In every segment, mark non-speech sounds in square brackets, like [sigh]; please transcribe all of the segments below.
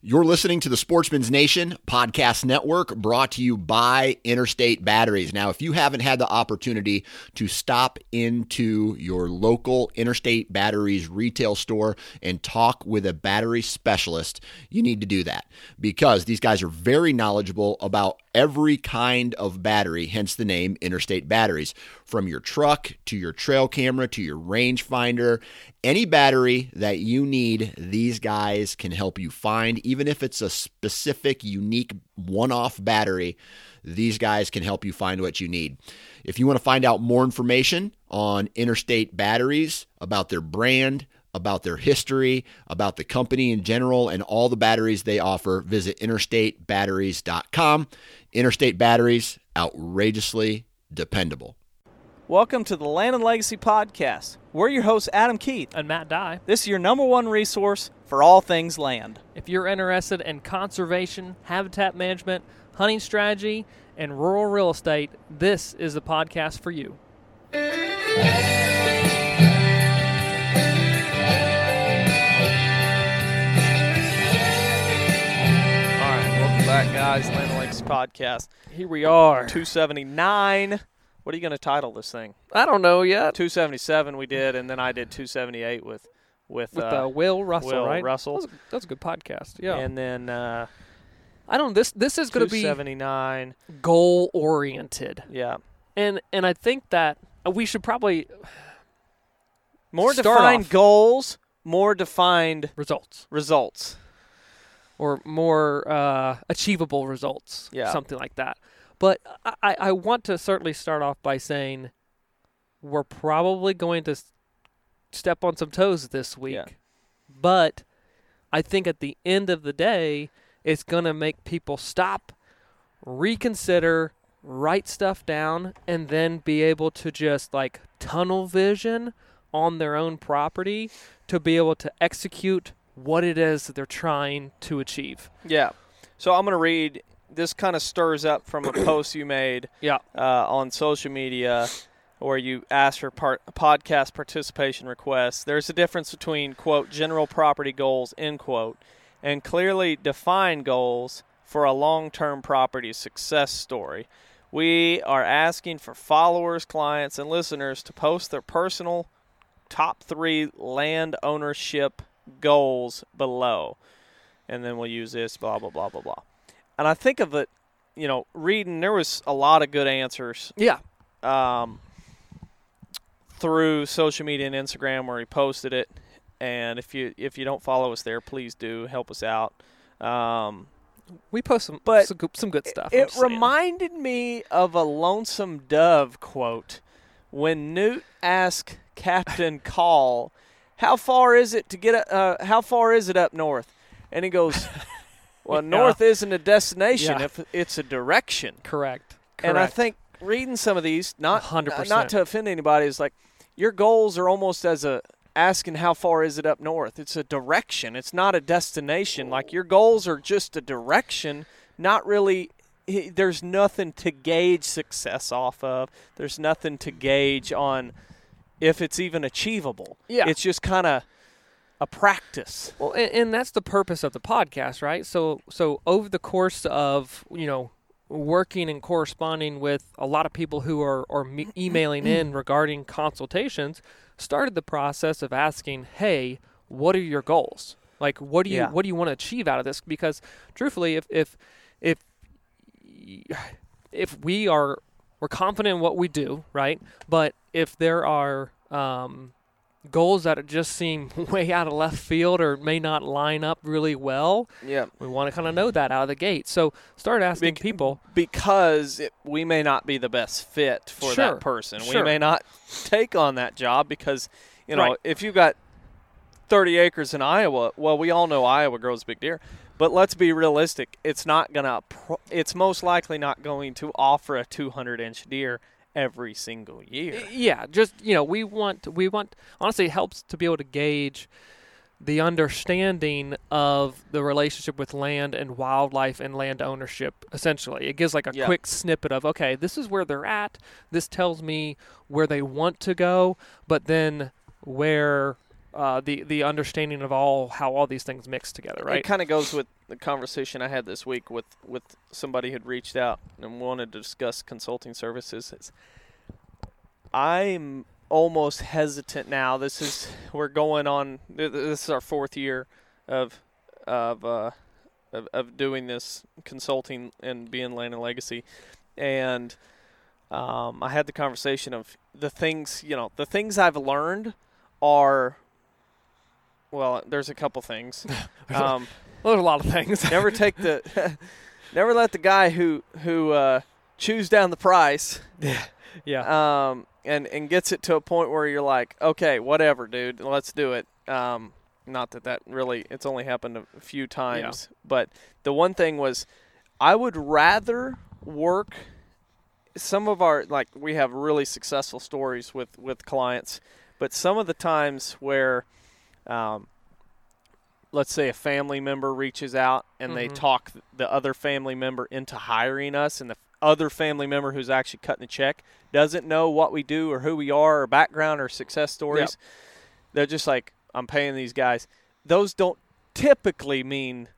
You're listening to the Sportsmen's Nation podcast network brought to you by Interstate Batteries. Now, if you haven't had the opportunity to stop into your local Interstate Batteries retail store and talk with a battery specialist, you need to do that because these guys are very knowledgeable about every kind of battery, hence the name Interstate Batteries. From your truck to your trail camera to your rangefinder, any battery that you need, these guys can help you find. Even if it's a specific, unique, one off battery, these guys can help you find what you need. If you want to find out more information on Interstate Batteries, about their brand, about their history, about the company in general, and all the batteries they offer, visit interstatebatteries.com. Interstate Batteries, outrageously dependable. Welcome to the Land and Legacy Podcast. We're your hosts, Adam Keith. and Matt Dye. This is your number one resource for all things land. If you're interested in conservation, habitat management, hunting strategy, and rural real estate, this is the podcast for you. All right, welcome back, guys. Land and Legacy Podcast. Here we are. 279. What are you going to title this thing? I don't know yet. 277 we did, and then I did 278 with with, With uh, uh, Will Russell, Will right? Russell. That's a, that's a good podcast. Yeah. and then uh, I don't. This this is going to be 279. goal oriented, Yeah, and and I think that we should probably more defined off. goals, more defined results results. or more uh, achievable results. Yeah. Something like that. But I, I want to certainly start off by saying we're probably going to step on some toes this week. Yeah. But I think at the end of the day, it's going to make people stop, reconsider, write stuff down, and then be able to just like tunnel vision on their own property to be able to execute what it is that they're trying to achieve. Yeah. So I'm going to read. This kind of stirs up from a [clears throat] post you made Yeah. uh, on social media where you asked for part, podcast participation requests. There's a difference between, quote, general property goals, end quote, and clearly defined goals for a long term property success story. We are asking for followers, clients, and listeners to post their personal top three land ownership goals below. And then we'll use this, blah, blah, blah, blah, blah. And I think of it, you know, reading, there was a lot of good answers Yeah. um, through social media and Instagram where he posted it. And if you if you don't follow us there, please do help us out. Um, We post some But some, good- some good stuff. It reminded me of a lonesome dove quote when Newt asked Captain Call, "How far is it to get? Uh, how far is it up north?" And he goes, [laughs] "Well, Yeah. north isn't a destination; Yeah. if it's a direction." correct. Correct. And I think reading some of these, not 100%. not to offend anybody, is like your goals are almost as a asking how far is it up north. It's a direction. It's not a destination. Like your goals are just a direction, not really. There's nothing to gauge success off of. There's nothing to gauge on if it's even achievable. Yeah. It's just kind of a practice. Well, and, and that's the purpose of the podcast, right? So, so over the course of you know working and corresponding with a lot of people who are are me- emailing in [clears throat] regarding consultations, started the process of asking, "Hey, what are your goals? Like, what do you Yeah. what do you want to achieve out of this?" Because truthfully, if if if if we are we're confident in what we do, right? But if there are um, goals that just seem [laughs] way out of left field or may not line up really well, Yeah. we want to kind of know that out of the gate. So start asking Bec- people. because it, we may not be the best fit for Sure, that person. sure. We may not take on that job because, you know, Right. if you've got 30 acres in Iowa, well, we all know Iowa grows big deer. But let's be realistic. It's not going to, pro- it's most likely not going to offer a 200 inch deer every single year. Yeah, just you know, we want we want honestly it helps to be able to gauge the understanding of the relationship with land and wildlife and land ownership essentially it gives like a Yeah. quick snippet of okay this is where they're at this tells me where they want to go but then where uh, the the understanding of all how all these things mix together, right? It kind of goes with the conversation I had this week with with somebody who'd reached out and wanted to discuss consulting services. It's, I'm almost hesitant now. This is we're going on. This is our fourth year of of uh, of, of doing this consulting and being land and legacy, and um, I had the conversation of the things you know the things I've learned are well. There's a couple things. [laughs] Um, Well, there's a lot of things. [laughs] never take the [laughs] never let the guy who who uh, chews down the price yeah. um, and and gets it to a point where you're like, okay, whatever, dude, let's do it. Um, not that that really it's only happened a few times, but the one thing was, I would rather work. Some of our like we have really successful stories with with clients, but some of the times where, um, let's say a family member reaches out and they Mhm. talk the other family member into hiring us, and the other family member who's actually cutting the check doesn't know what we do or who we are or background or success stories. They're just like, I'm paying these guys. Those don't typically mean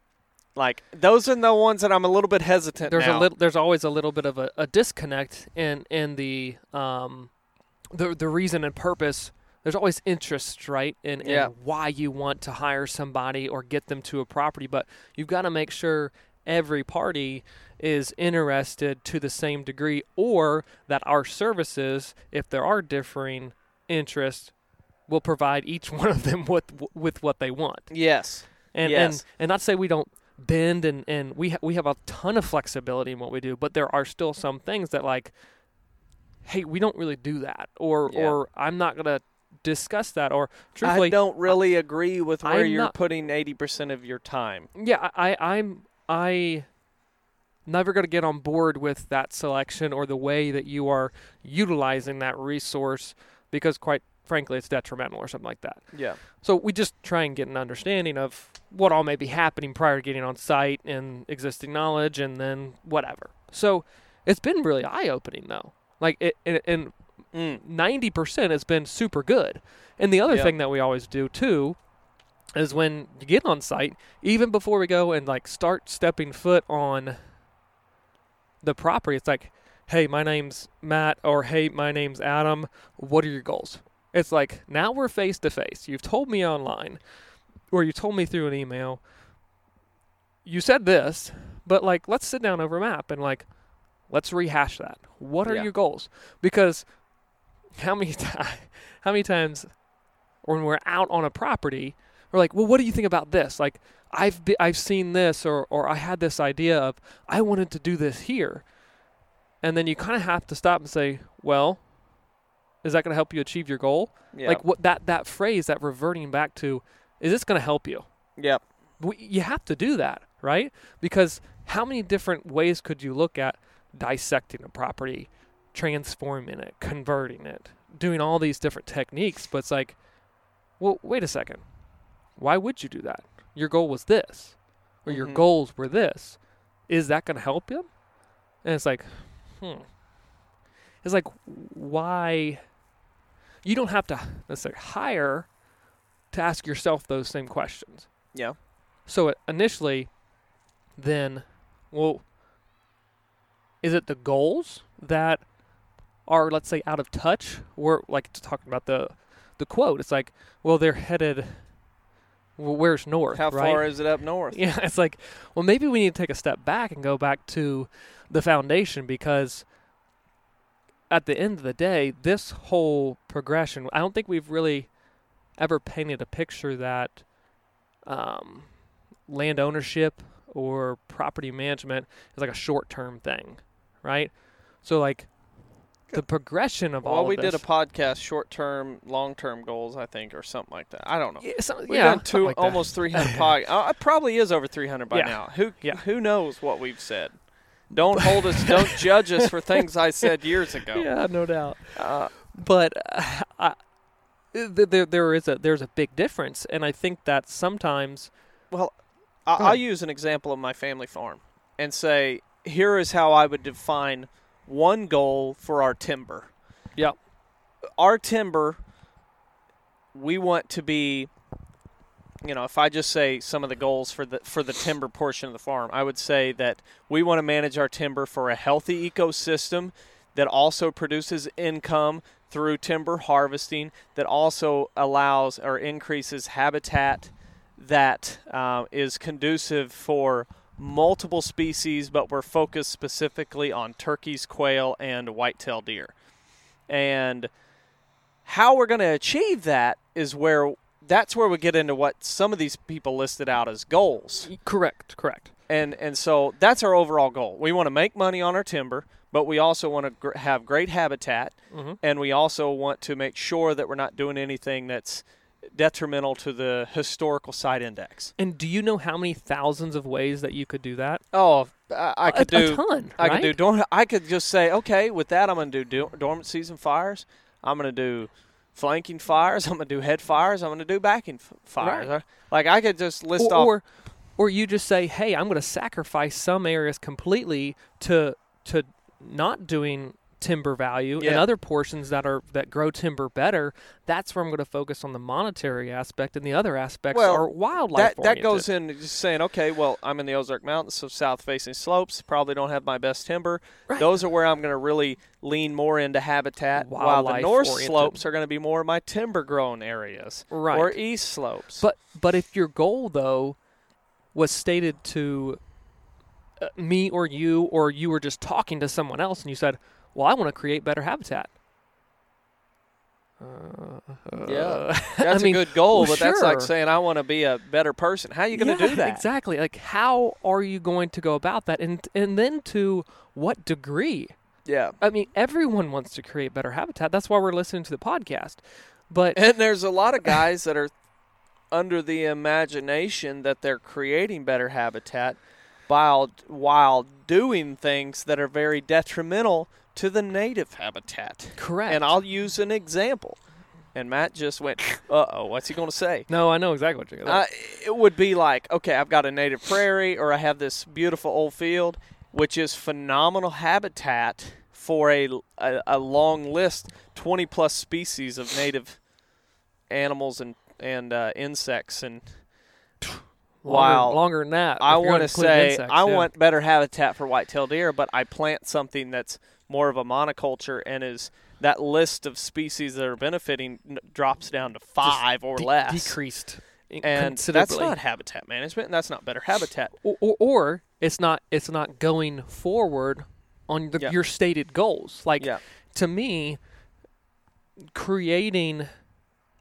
like those are the ones that I'm a little bit hesitant. there's now. a little there's always a little bit of a, a disconnect in in the um the the reason and purpose there's always interest right in, in Yeah. why you want to hire somebody or get them to a property but you've got to make sure every party is interested to the same degree or that our services if there are differing interests will provide each [laughs] one of them with with what they want yes. and Yes. and and not say we don't bend and and we ha- we have a ton of flexibility in what we do, but there are still some things that like, hey, we don't really do that, or Yeah. or I'm not gonna discuss that, or I don't really agree with where I'm you're not- putting 80% of your time. yeah, I, I I'm I never gonna get on board with that selection or the way that you are utilizing that resource because quite frankly it's detrimental or something like that. Yeah. So we just try and get an understanding of what all may be happening prior to getting on site and existing knowledge, and then whatever. So it's been really eye opening though. Like it, and- and Mm. ninety percent has been super good. And the other Yeah. thing that we always do too is when you get on site, even before we go and like start stepping foot on the property, it's like, hey, my name's Matt, or hey, my name's Adam. What are your goals? It's like now we're face to face. You've told me online, or you told me through an email. You said this, but like let's sit down over a map and like let's rehash that. What are Yeah. your goals? Because how many [laughs] times, how many times when we're out on a property, we're like, well, what do you think about this? Like I've be, I've seen this, or or I had this idea of I wanted to do this here, and then you kind of have to stop and say, well, is that going to help you achieve your goal? Yeah. Like what that that phrase, that reverting back to, is this going to help you? Yep. we, you have to do that, right? Because how many different ways could you look at dissecting a property, transforming it, converting it, doing all these different techniques? But it's like, well, wait a second. Why would you do that? Your goal was this, or your Mhm. goals were this. Is that going to help you? And it's like, hmm. It's like, why? You don't have to necessarily hire to ask yourself those same questions. Yeah. So initially, then, well, is it the goals that are, let's say, out of touch? We're like talking about the the quote. It's like, well, they're headed. Well, where's north? How right? far is it up north? [laughs] Yeah, it's like, well, maybe we need to take a step back and go back to the foundation because at the end of the day, this whole progression, I don't think we've really ever painted a picture that um, land ownership or property management is like a short term thing, right? So, like, the progression of Well, all Well, we did a podcast, short term, long term goals, I think, or something like that. I don't know. yeah, some- We've yeah, done two, like almost 300 [laughs] pod. Uh, it probably is over 300 by Yeah. now. Who Yeah. who knows what we've said? Don't hold us. Don't [laughs] judge us for things I said years ago. Yeah, no doubt. Uh, but uh, I, th- there there is a there's a big difference, and I think that sometimes well, I, I'll use an example of my family farm and say, here is how I would define one goal for our timber. Yep. Our timber we want to be you know, if I just say some of the goals for the for the timber portion of the farm, I would say that we want to manage our timber for a healthy ecosystem that also produces income through timber harvesting, that also allows or increases habitat that uh, is conducive for multiple species, but we're focused specifically on turkeys, quail, and whitetail deer. And how we're going to achieve that is where that's where we get into what some of these people listed out as goals. Correct, correct. And and so that's our overall goal. We want to make money on our timber, but we also want to gr- have great habitat, Mhm. and we also want to make sure that we're not doing anything that's detrimental to the historical site index. And do you know how many thousands of ways that you could do that? Oh, I, I could a, do a ton. I right? could do dorm. I could just say, okay, with that, I'm going to do dor- dormant season fires. I'm going to do flanking fires. [laughs] I'm going to do head fires. I'm going to do backing f- fires. Right. Like I could just list or, off. or or you just say, "Hey, I'm going to sacrifice some areas completely to to not doing timber value and other portions that are that grow timber better. That's where I'm going to focus on the monetary aspect, and the other aspects Well, are wildlife. that that goes in just saying, okay, well, I'm in the Ozark Mountains, so south-facing slopes probably don't have my best timber. Right. Those are where I'm going to really lean more into habitat, while the north oriented. slopes are going to be more my timber-grown areas, Right. or east slopes. But but if your goal though was stated to uh, me or you or you were just talking to someone else and you said, "Well, I want to create better habitat." Uh, Yeah. [laughs] I that's mean, a good goal, well, but that's like saying I want to be a better person. How are you going to yeah, do that? Exactly. Like how are you going to go about that and and then to what degree? Yeah. I mean, everyone wants to create better habitat. That's why we're listening to the podcast. But And there's a lot of guys that are under the imagination that they're creating better habitat while while doing things that are very detrimental to the native habitat. correct. And I'll use an example. And Matt just went, "Uh oh, what's he going to say?" No, I know exactly what you're going to. say. it would be like, okay, I've got a native prairie, or I have this beautiful old field, which is phenomenal habitat for a, a, a long list, 20 plus species of native animals and, and uh, insects. And longer, while longer than that. I want gonna say, insects, I yeah. want better habitat for white-tailed deer, but I plant something that's more of a monoculture and is that list of species that are benefiting n- drops down to five or de- less. decreased and that's not habitat management and that's not better habitat. Or, or, or it's not it's not going forward on the, Yeah. your stated goals. Like yeah. to me, creating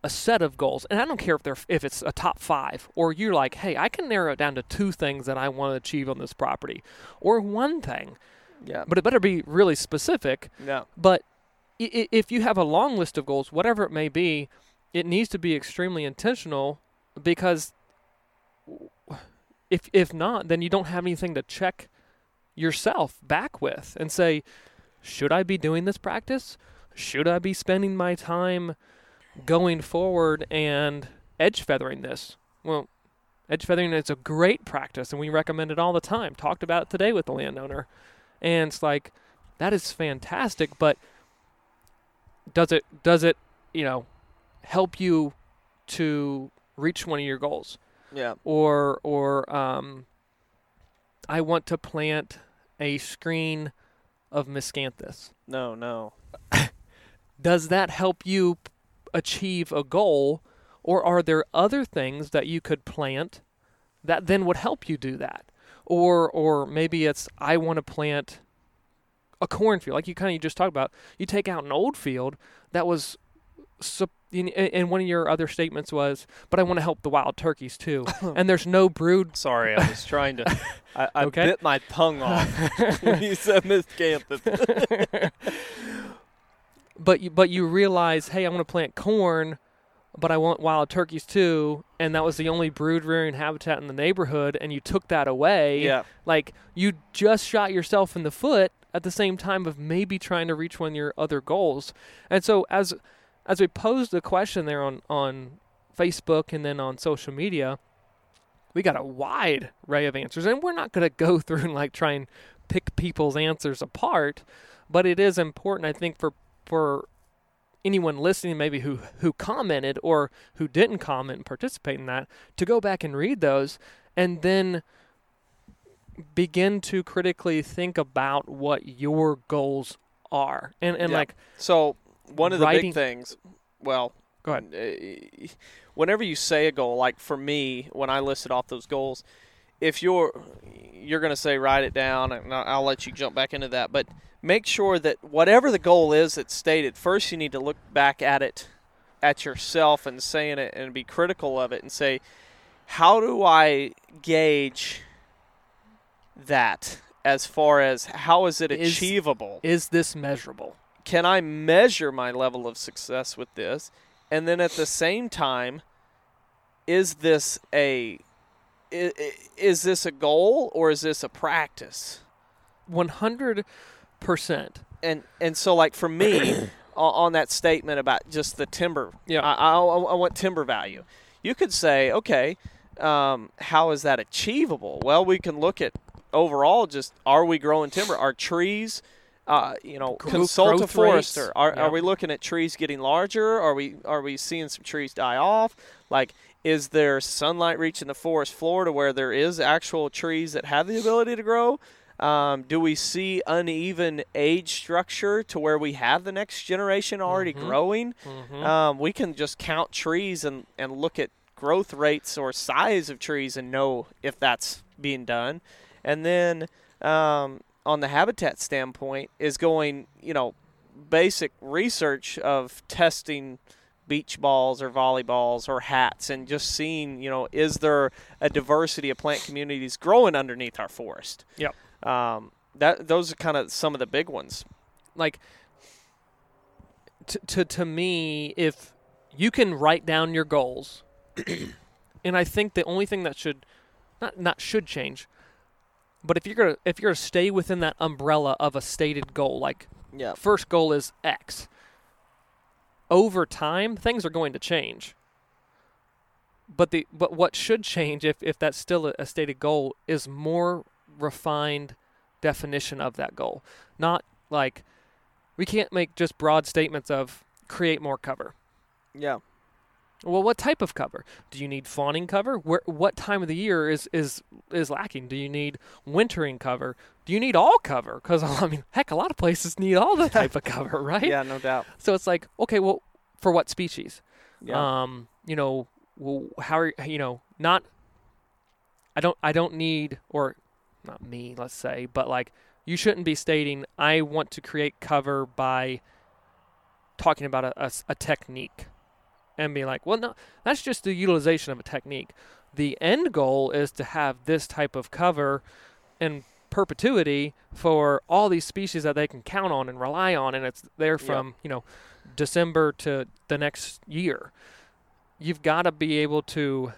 a set of goals, and I don't care if they're if it's a top five, or you're like, hey, I can narrow it down to two things that I want to achieve on this property, or one thing, yeah but it better be really specific. no But if you have a long list of goals, whatever it may be, it needs to be extremely intentional because if if not, then you don't have anything to check yourself back with and say, should I be doing this practice? Should I be spending my time going forward and edge feathering this? Well, edge feathering is a great practice and we recommend it all the time. Talked about it today with the landowner. And it's like that is fantastic, but does it does it, you know, help you to reach one of your goals? yeah or or um, I want to plant a screen of miscanthus. no no [laughs] Does that help you achieve a goal, or are there other things that you could plant that then would help you do that? Or or maybe it's I want to plant a cornfield, like you kind of you just talked about. You take out an old field that was, sup- and and one of your other statements was, but I want to help the wild turkeys too. [laughs] and there's no brood [laughs] sorry i was trying to i, I [laughs] Okay. bit my tongue off when you said miscanthus but you, but you realize, hey, I want to plant corn, but I want wild turkeys too, and that was the only brood rearing habitat in the neighborhood, and you took that away. yeah Like you just shot yourself in the foot at the same time of maybe trying to reach one of your other goals. And so as as we posed the question there on on Facebook and then on social media, we got a wide array of answers, and we're not going [laughs] to go through and like try and pick people's answers apart, but it is important, I think, for for anyone listening maybe who who commented or who didn't comment and participate in that to go back and read those and then begin to critically think about what your goals are and and Yeah. like So one of the big things, well, Go ahead. uh, Whenever you say a goal, like for me, when I listed off those goals, if you're you're going to say write it down, and I'll let you jump back into that, but make sure that whatever the goal is that's stated, first you need to look back at it, at yourself, and saying it, and be critical of it, and say, how do I gauge that as far as how is it Is- achievable? is this measurable can I measure my level of success with this? And then at the same time, is this a i- i- is this a goal or is this a practice? 100% And and so like for me, [clears throat] on that statement about just the timber, Yeah. I, I, I want timber value. You could say, okay, um, how is that achievable? Well, we can look at overall just are we growing timber? Are trees uh, you know, Gro- consult a forester. Are, Yeah. are we looking at trees getting larger? Are we are we seeing some trees die off? Like, is there sunlight reaching the forest floor to where there is actual trees that have the ability to grow? Um, do we see uneven age structure to where we have the next generation already Mhm. growing? Mhm. Um, we can just count trees and, and look at growth rates or size of trees and know if that's being done. And then um, on the habitat standpoint, is going, you know, basic research of testing beach balls or volleyballs or hats and just seeing, you know, is there a diversity of plant communities growing underneath our forest? Yep. Um, that those are kind of some of the big ones. like to, to to me if you can write down your goals [clears throat] and i think the only thing that should not not should change but if you're gonna if you're gonna stay within that umbrella of a stated goal like Yeah. first goal is x over time things are going to change. But the but what should change if if that's still a, a stated goal is more refined definition of that goal. Not like we can't make just broad statements of create more cover. Yeah. well what type of cover? Do you need fawning cover? Where what time of the year is is is lacking? Do you need wintering cover do you need all cover because [laughs] i mean heck a lot of places need all the type of cover [laughs] right Yeah, no doubt. so it's like, okay, well, for what species? Yeah. Um, you know, well, how are you know not? I don't. I don't need or not me. Let's say, but like you shouldn't be stating I want to create cover by talking about a a technique and be like, well, no, that's just the utilization of a technique. The end goal is to have this type of cover in perpetuity for all these species that they can count on and rely on, and it's there Yep. from you know December to the next year. You've got to be able to,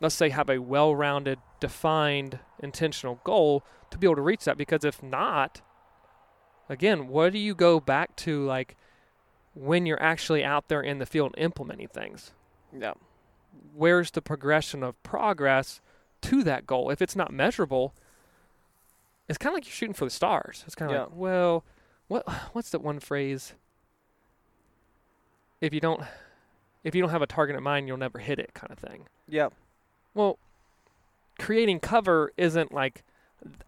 let's say, have a well-rounded, defined, intentional goal to be able to reach that. Because if not, again, what do you go back to like when you're actually out there in the field implementing things? yeah. where's the progression of progress to that goal? If it's not measurable, it's kind of like you're shooting for the stars. It's kind of Yeah. like, well, what [sighs] what's that one phrase? If you don't if you don't have a target in mind, you'll never hit it kind of thing. Yeah. Well, creating cover isn't like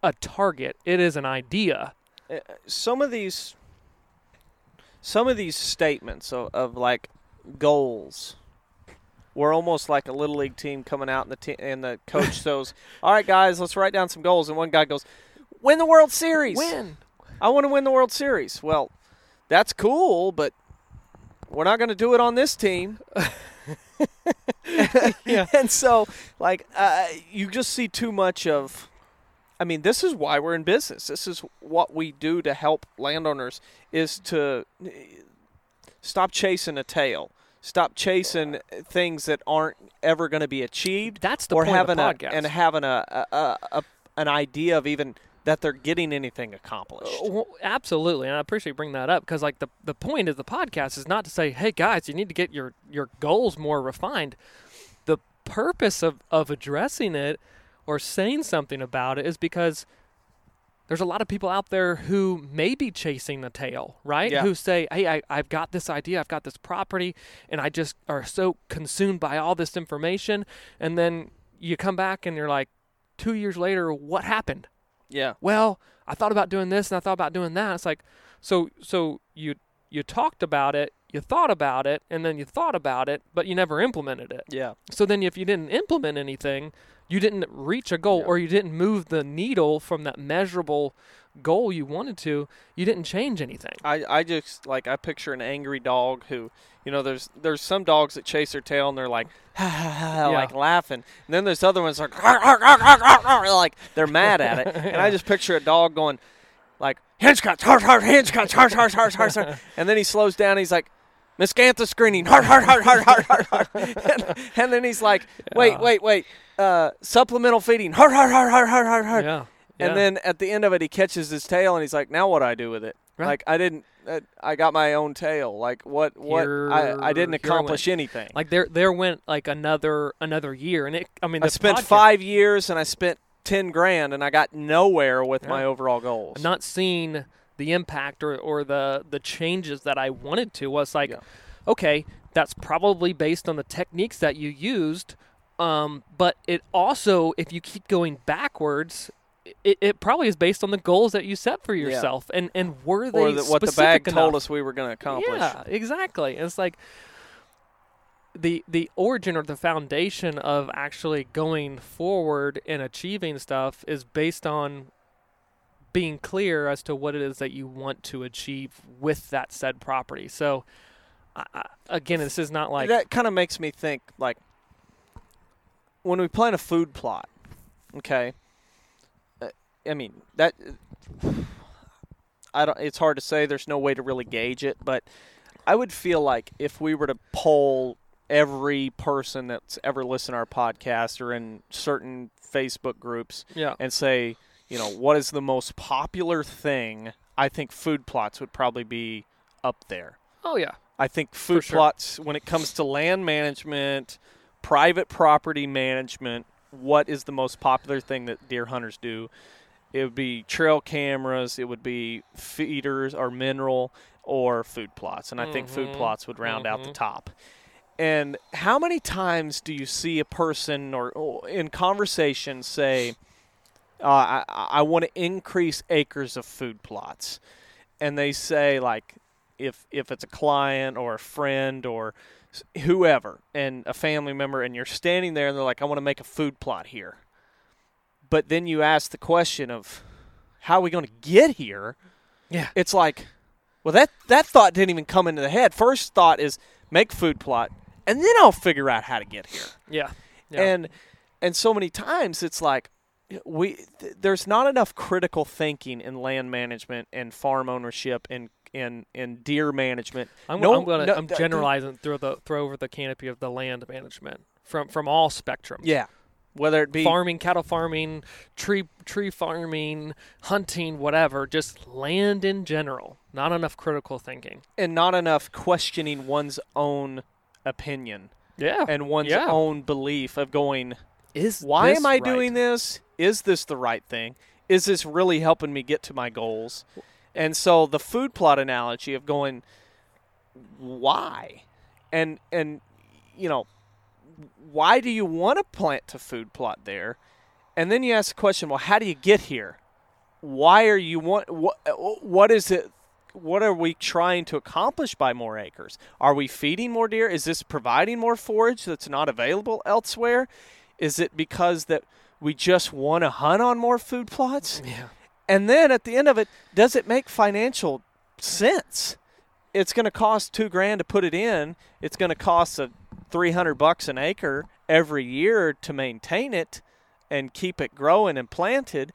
a target. It is an idea. uh, some of these some of these statements of, of like goals were almost like a little league team coming out and the te- and the coach [laughs] goes, "All right, guys, let's write down some goals." And one guy goes, "Win the World Series." Win. I want to win the World Series. Well, that's cool, but we're not going to do it on this team. [laughs] Yeah. [laughs] And so, like, uh, you just see too much of. I mean, this is why we're in business. This is what we do to help landowners is to uh, stop chasing a tail. Stop chasing things that aren't ever going to be achieved That's the or point having of a the podcast. and having a, a, a, a an idea of even that they're getting anything accomplished. Uh, Well, absolutely, and I appreciate you bringing that up because, like, the the point of the podcast is not to say, "Hey, guys, you need to get your your goals more refined." The purpose of of addressing it or saying something about it is because there's a lot of people out there who may be chasing the tail, right? Yeah. Who say, "Hey, I, I've got this idea, I've got this property, and I just are so consumed by all this information." And then you come back and you're like, two years later, what happened? Yeah. Well, I thought about doing this and I thought about doing that. It's like, so so you you talked about it, you thought about it, and then you thought about it, but you never implemented it. Yeah. So then, if you didn't implement anything, you didn't reach a goal Yeah. or you didn't move the needle from that measurable goal you wanted to, you didn't change anything. I, I just like I picture an angry dog who you know there's there's some dogs that chase their tail and they're like [laughs] ha, ha, ha, Yeah. like laughing and then there's other ones like like they're mad at it [laughs] and I just picture a dog going like hinge cuts hard hard hinge cuts hard hard hard hard hard [laughs] and then he slows down he's like Miscanthus screening hard hard hard hard hard hard hard [laughs] and, and then he's like wait Yeah. wait wait uh, supplemental feeding hard hard hard hard hard hard hard Yeah. and then at the end of it, he catches his tail, and he's like, "Now what do I do with it? Right. Like I didn't, uh, I got my own tail. Like what? What? I, I didn't Here- here accomplish anything. like there there went like another another year, and it. I mean, I spent podcast- five years, and I spent ten grand, and I got nowhere with my overall goals. I'm not seeing the impact or, or the the changes that I wanted to was like Yeah. okay that's probably based on the techniques that you used um, but it also if you keep going backwards it, it probably is based on the goals that you set for Yeah. yourself and and were they or the, what the bag told us we were going to accomplish. Yeah, exactly. It's like the the origin or the foundation of actually going forward and achieving stuff is based on being clear as to what it is that you want to achieve with that said property. So I, again, this is not like that kind of makes me think like when we plan a food plot. Okay. Uh, I mean that. I don't. It's hard to say. There's no way to really gauge it, but I would feel like if we were to poll every person that's ever listened to our podcast or in certain Facebook groups yeah, and say, you know, what is the most popular thing? I think food plots would probably be up there. oh yeah, I think food sure. plots, when it comes to land management, private property management, what is the most popular thing that deer hunters do? It would be trail cameras, it would be feeders or mineral or food plots. And I think food Mhm. plots would round out the Mhm. top. And how many times do you see a person or, or in conversation say, uh, I, I want to increase acres of food plots? And they say, like, if if it's a client or a friend or whoever and a family member and you're standing there and they're like I want to make a food plot here. But then you ask the question of how are we going to get here? yeah, It's like well that that thought didn't even come into the head. First thought is make food plot and then I'll figure out how to get here yeah, yeah. and and so many times it's like we th- there's not enough critical thinking in land management and farm ownership and and and deer management. I'm, no- I'm gonna no- I'm th- th- generalizing throw the throw over the canopy of the land management from from all spectrums. Yeah, whether it be farming, cattle farming, tree tree farming, hunting, whatever, just land in general. Not enough critical thinking. and not enough questioning one's own opinion Yeah. and one's Yeah. own belief of going, is why am I right? doing this? Is this the right thing? Is this really helping me get to my goals? And so the food plot analogy of going, why? And and you know, why do you want to plant a food plot there? And then you ask the question, well, how do you get here? Why are you want what what is it what are we trying to accomplish by more acres? Are we feeding more deer? Is this providing more forage that's not available elsewhere? Is it because that we just want to hunt on more food plots? Yeah. And then at the end of it, does it make financial sense? It's going to cost two grand to put it in. It's going to cost a three hundred bucks an acre every year to maintain it and keep it growing and planted.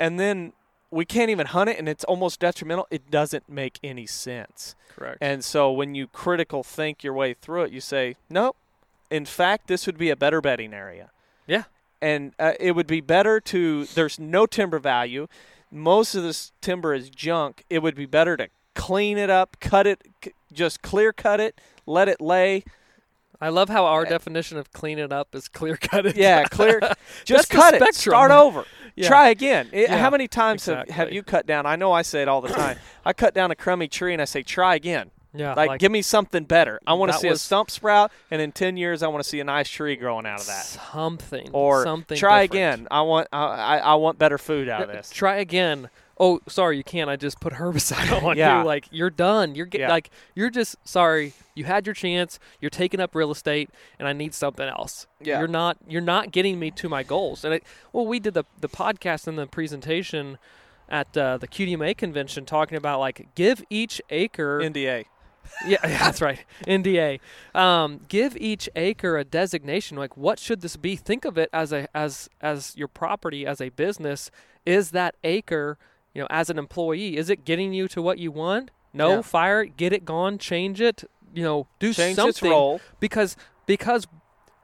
And then we can't even hunt it, and it's almost detrimental. It doesn't make any sense. Correct. And so when you critical think your way through it, you say, nope. In fact, this would be a better bedding area yeah. And uh, it would be better to there's no timber value most of this timber is junk it would be better to clean it up cut it c- just clear cut it let it lay I love how our definition of clean it up is clear cut it. yeah clear [laughs] just cut it start over Yeah. Try again. It- Yeah, How many times have, have you cut down? I know I say it all the time. I cut down a crummy tree and I say, try again. Yeah, Like, give me something better. I want to see a stump sprout, and in 10 years, I want to see a nice tree growing out of that. something Or something try different. again. I want I, I, want better food out of this. Try again. Oh, sorry, you can't. I just put [laughs] herbicide on Yeah. you. Like you're done. You're getting Yeah. like you're just sorry. You had your chance. You're taking up real estate, and I need something else. Yeah. You're not. You're not getting me to my goals. And it, well, we did the the podcast and the presentation at uh, the QDMA convention talking about like give each acre NDA. Yeah, [laughs] yeah, that's right. NDA. Um, give each acre a designation. Like, what should this be? Think of it as a as as your property as a business. Is that acre, you know, as an employee, is it getting you to what you want? No, Yeah. fire it, get it gone, change it. You know, do Change something its role. because because.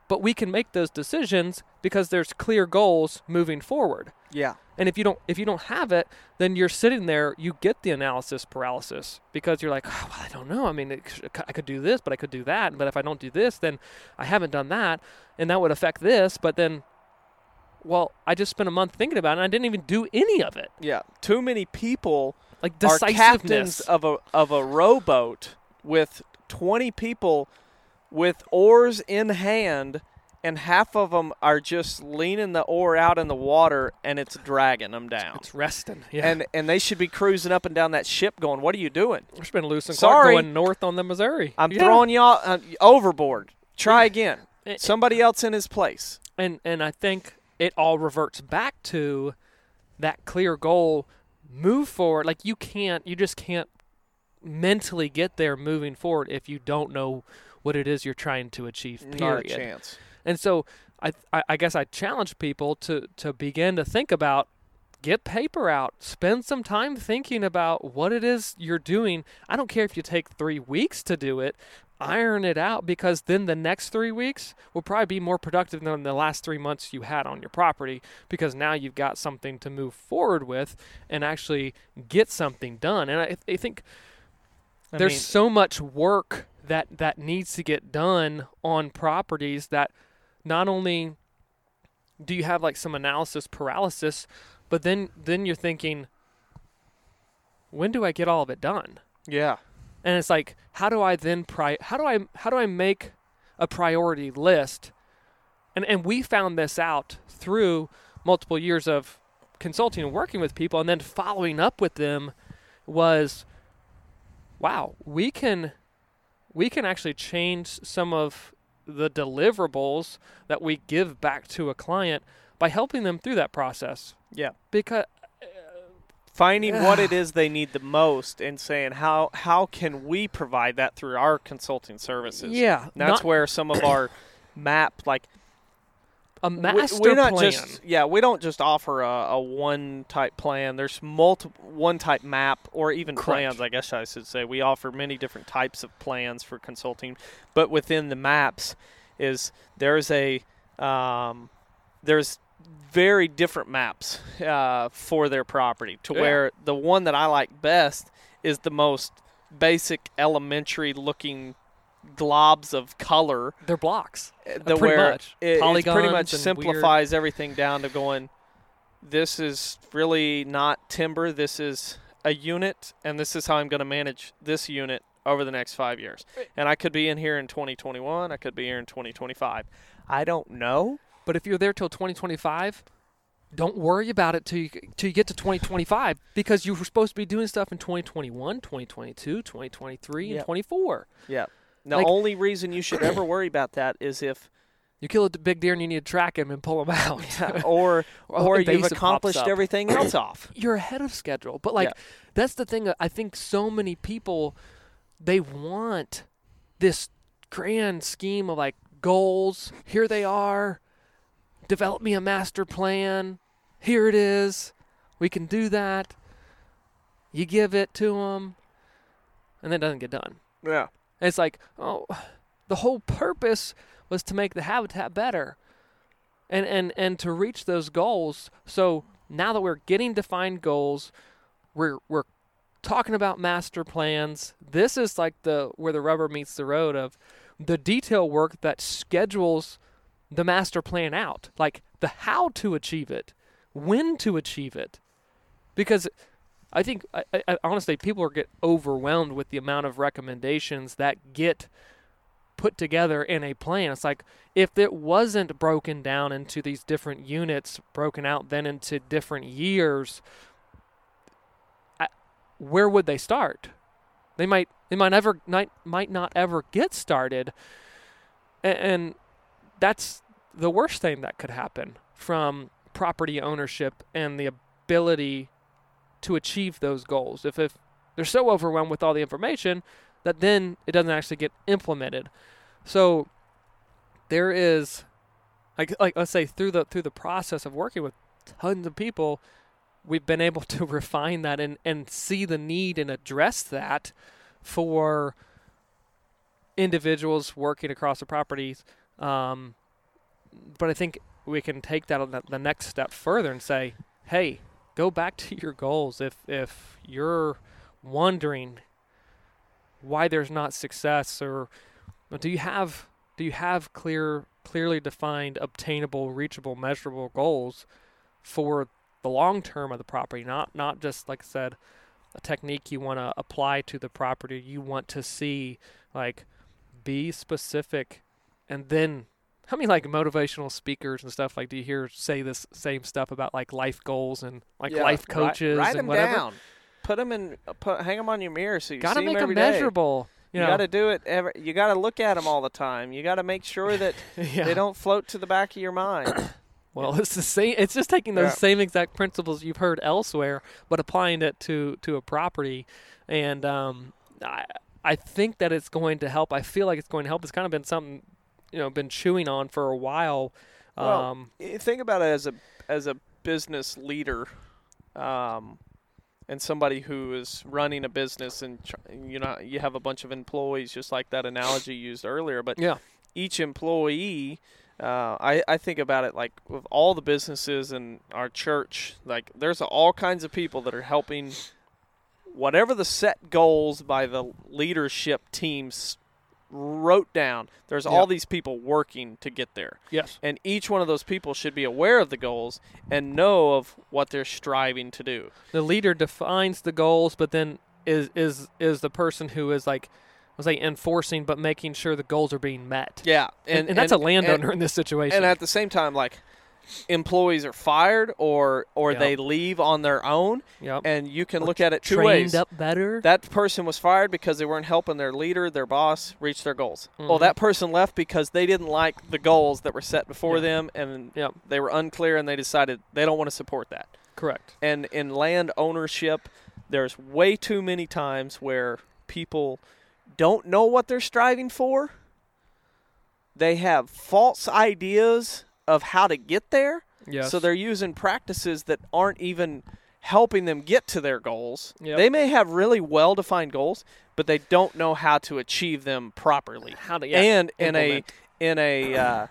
But we can make those decisions because there's clear goals moving forward. Yeah. And if you don't if you don't have it, then you're sitting there. You get the analysis paralysis because you're like, oh, well, I don't know. I mean, it, I could do this, but I could do that. But if I don't do this, then I haven't done that, and that would affect this. But then, well, I just spent a month thinking about it, and I didn't even do any of it. Yeah. Too many people Like are decisiveness. captains of a of a rowboat with 20 people with oars in hand and half of them are just leaning the oar out in the water and it's dragging them down it's resting. Yeah. and and they should be cruising up and down that ship going what are you doing there's been Lewis and Clark Sorry. going north on the Missouri. i'm Yeah. throwing y'all uh, overboard try again Eh, somebody else in his place and and I think it all reverts back to that clear goal. Move forward. Like you can't. You just can't mentally get there moving forward if you don't know what it is you're trying to achieve. not a Period. chance And so I, I I guess I challenge people to to begin to think about get paper out spend some time thinking about what it is you're doing. I don't care if you take three weeks to do it iron it out because then the next three weeks will probably be more productive than the last three months you had on your property because now you've got something to move forward with and actually get something done. And i, I think I there's mean, so much work that that needs to get done on properties that not only do you have like some analysis paralysis but then then you're thinking when do i get all of it done? Yeah. And it's like how do i then pri- how do i how do i make a priority list? And and we found this out through multiple years of consulting and working with people and then following up with them was wow we can we can actually change some of the deliverables that we give back to a client by helping them through that process. Yeah. Because uh, finding what it [sighs] is they need the most and saying how how can we provide that through our consulting services? Yeah that's not where some of our [coughs] map like a we- master we're not plan just yeah we don't just offer a, a one type plan there's multiple one type map or even Correct. plans i guess i should say we offer many different types of plans for consulting but within the maps is there's a um, there's very different maps uh, for their property to Yeah. where the one that i like best is the most basic elementary looking globs of color they're blocks uh, the pretty where much. it, it pretty much and simplifies everything down to going this is really not timber this is a unit and this is how i'm going to manage this unit over the next five years and i could be in here in 2021 i could be here in 2025 i don't know But if you're there till 2025, don't worry about it till you, till you get to 2025 because you were supposed to be doing stuff in 2021, 2022, 2023, and Yep. 24. yeah the Like- only reason you should ever [coughs] worry about that is if You kill a big deer and you need to track him and pull him out. [laughs] or [laughs] Or or you've accomplished everything [coughs] else off You're ahead of schedule. But like Yeah. that's the thing I think so many people they want this grand scheme of like goals. Here they are. Develop me a master plan. Here it is. We can do that. You give it to them, and then it doesn't get done. yeah And it's like, oh, the whole purpose was to make the habitat better, and and and to reach those goals. So now that we're getting defined goals, we're we're talking about master plans. This is like the where the rubber meets the road of the detail work that schedules the master plan out, like the how to achieve it. when to achieve it. Because I think, I, I, honestly, people are get overwhelmed with the amount of recommendations that get put together in a plan. It's like if it wasn't broken down into these different units, broken out then into different years, I, where would they start? They might they might never might, might not ever get started, and, and that's the worst thing that could happen from property ownership and the ability to achieve those goals. If if they're so overwhelmed with all the information that then it doesn't actually get implemented. So there is like like let's say through the through the process of working with tons of people, we've been able to [laughs] refine that and, and see the need and address that for individuals working across the properties. Um, but I think we can take that the next step further and say, hey, go back to your goals. If if you're wondering why there's not success, or do you have do you have clear clearly defined, obtainable, reachable, measurable goals for the long term of the property, not not just like I said, a technique you want to apply to the property. You want to see like be specific and then how many like motivational speakers and stuff like do you hear say this same stuff about like life goals and like yeah, life coaches write, write and them whatever? Down. Put them in. Put, hang them on your mirror so you gotta see make them them measurable. You, You, know? got to do it. Every, you got to look at them all the time. You got to make sure that [laughs] yeah. they don't float to the back of your mind. [coughs] Well, it's the same. It's just taking those Yeah. same exact principles you've heard elsewhere, but applying it to to a property, and um, I I think that it's going to help. I feel like it's going to help. It's kind of been something, you know, been chewing on for a while. Um, Y- think about it as a as a business leader, um, and somebody who is running a business, and tr- you know you have a bunch of employees, just like that analogy used earlier. But yeah, each employee, uh, I I think about it like with all the businesses in our church, like there's all kinds of people that are helping. Whatever the set goals by the leadership teams wrote down, there's Yeah. all these people working to get there yes, and each one of those people should be aware of the goals and know of what they're striving to do. the leader defines the goals, but then is is is the person who is like, I was like enforcing, but making sure the goals are being met. Yeah, and, and, that's a landowner in this situation. And, at the same time, like employees are fired or or Yep. they leave on their own, yep. and you can Or look at it two trained ways. up better. That person was fired because they weren't helping their leader, their boss, reach their goals. Well, Mhm. that person left because they didn't like the goals that were set before Yeah. them, and Yep. they were unclear, and they decided they don't want to support that. Correct. and in land ownership there's way too many times where people don't know what they're striving for they have false ideas of how to get there Yes. so they're using practices that aren't even helping them get to their goals Yep. they may have really well defined goals but they don't know how to achieve them properly how to yeah, and in a in a uh,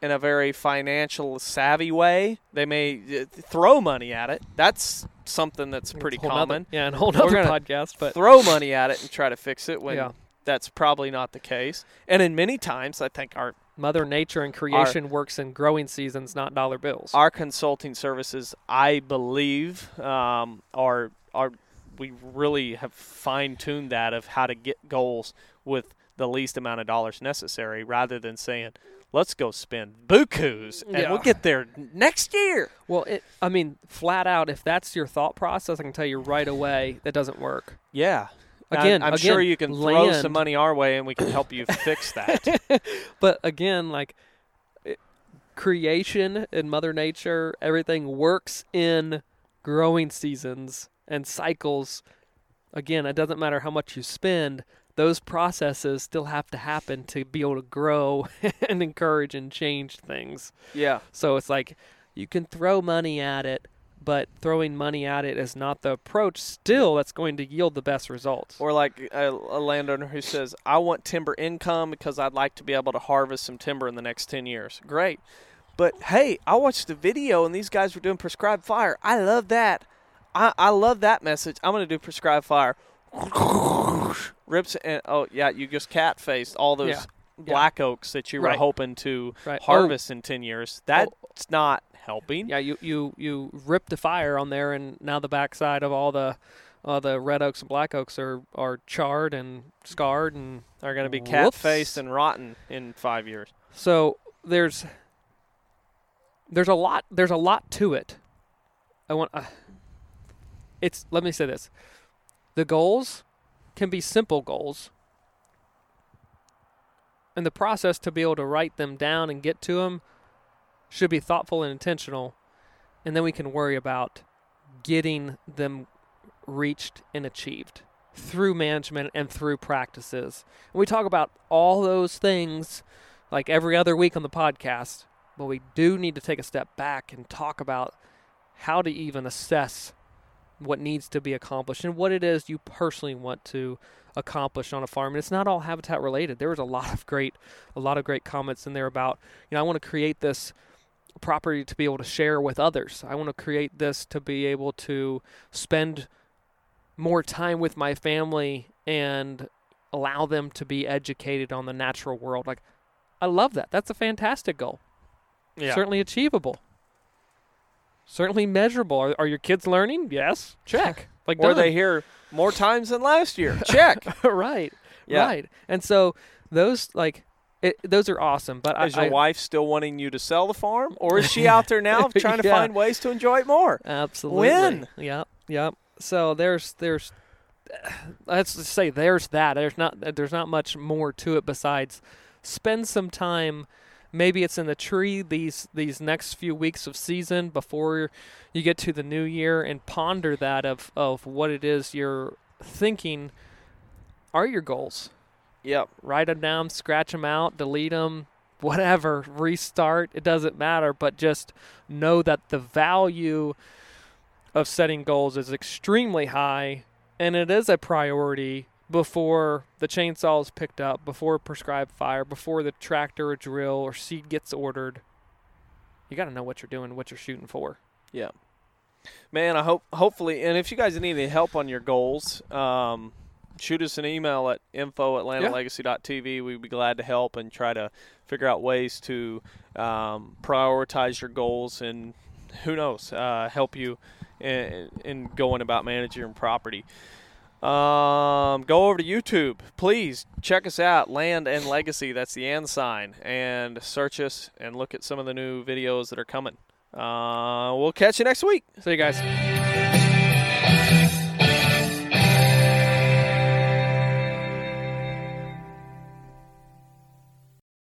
in a very financial savvy way, they may uh, throw money at it. That's something that's pretty a whole nother- common. yeah, and whole other podcast, but throw money at it and try to fix it when Yeah. that's probably not the case. And in many times, I think our Mother Nature and creation works in growing seasons, not dollar bills. our consulting services, I believe, um, are are we really have fine tuned that of how to get goals with the least amount of dollars necessary, rather than saying, "Let's go spend bukus and Yeah. we'll get there next year." well, it, I mean, flat out, if that's your thought process, I can tell you right away that doesn't work. Yeah. Again- I'm, I'm sure you can throw some money our way and we can help you fix [laughs] that. But again, like it, creation and Mother Nature, everything works in growing seasons and cycles. Again, it doesn't matter how much you spend; those processes still have to happen to be able to grow [laughs] and encourage and change things. yeah. So it's like you can throw money at it, but throwing money at it is not the approach still that's going to yield the best results. Or like a, a landowner who says, I want timber income because I'd like to be able to harvest some timber in the next 10 years. Great. But hey, I watched the video and these guys were doing prescribed fire. I love that. I, I love that message. I'm going to do prescribed fire. [laughs] Rips and oh yeah, you just cat faced all those Yeah. black oaks that you were Right. hoping to Right. Oh. harvest in 10 years. That's oh. not helping. Yeah, you, you, you ripped the fire on there, and now the backside of all the uh, the red oaks and black oaks are, are charred and scarred, and They're going to be cat faced and rotten in five years. so there's there's a lot there's a lot to it. I want uh, it's let me say this. The goals can be simple goals. And the process to be able to write them down and get to them should be thoughtful and intentional. And then we can worry about getting them reached and achieved through management and through practices. And we talk about all those things like every other week on the podcast, but we do need to take a step back and talk about how to even assess what needs to be accomplished and what it is you personally want to accomplish on a farm. And it's not all habitat related. There was a lot of great a lot of great comments in there about, you know, I want to create this property to be able to share with others. I want to create this to be able to spend more time with my family and allow them to be educated on the natural world. Like I love that. That's a fantastic goal. Yeah. Certainly achievable. Certainly measurable. Are, are your kids learning? Yes. Check. [laughs] Like Or done. they hear more times than last year. [laughs] Check. right. Yeah. Right. And so those like it, those are awesome. But Is I, your I wife still wanting you to sell the farm, or is she [laughs] out there now trying to Yeah. find ways to enjoy it more? absolutely Win. Yep. Yep. So there's there's [sighs] let's just say there's that. There's not there's not much more to it besides spend some time. Maybe it's in the tree these these next few weeks of season before you get to the new year and ponder that of of what it is you're thinking are your goals. Yep. write them down, scratch them out, delete them, whatever, restart. It doesn't matter, but just know that the value of setting goals is extremely high and it is a priority before the chainsaw is picked up, before prescribed fire, before the tractor or drill or seed gets ordered. You got to know what you're doing, what you're shooting for. Yeah, man, I hope hopefully, and if you guys need any help on your goals, um, shoot us an email at info at landlegacy.tv. We'd be glad to help and try to figure out ways to um, prioritize your goals and who knows, uh, help you in, in going about managing your property. Um, go over to YouTube, please check us out, Land and Legacy. That's the and sign, and search us and look at some of the new videos that are coming. Uh, we'll catch you next week. See you guys.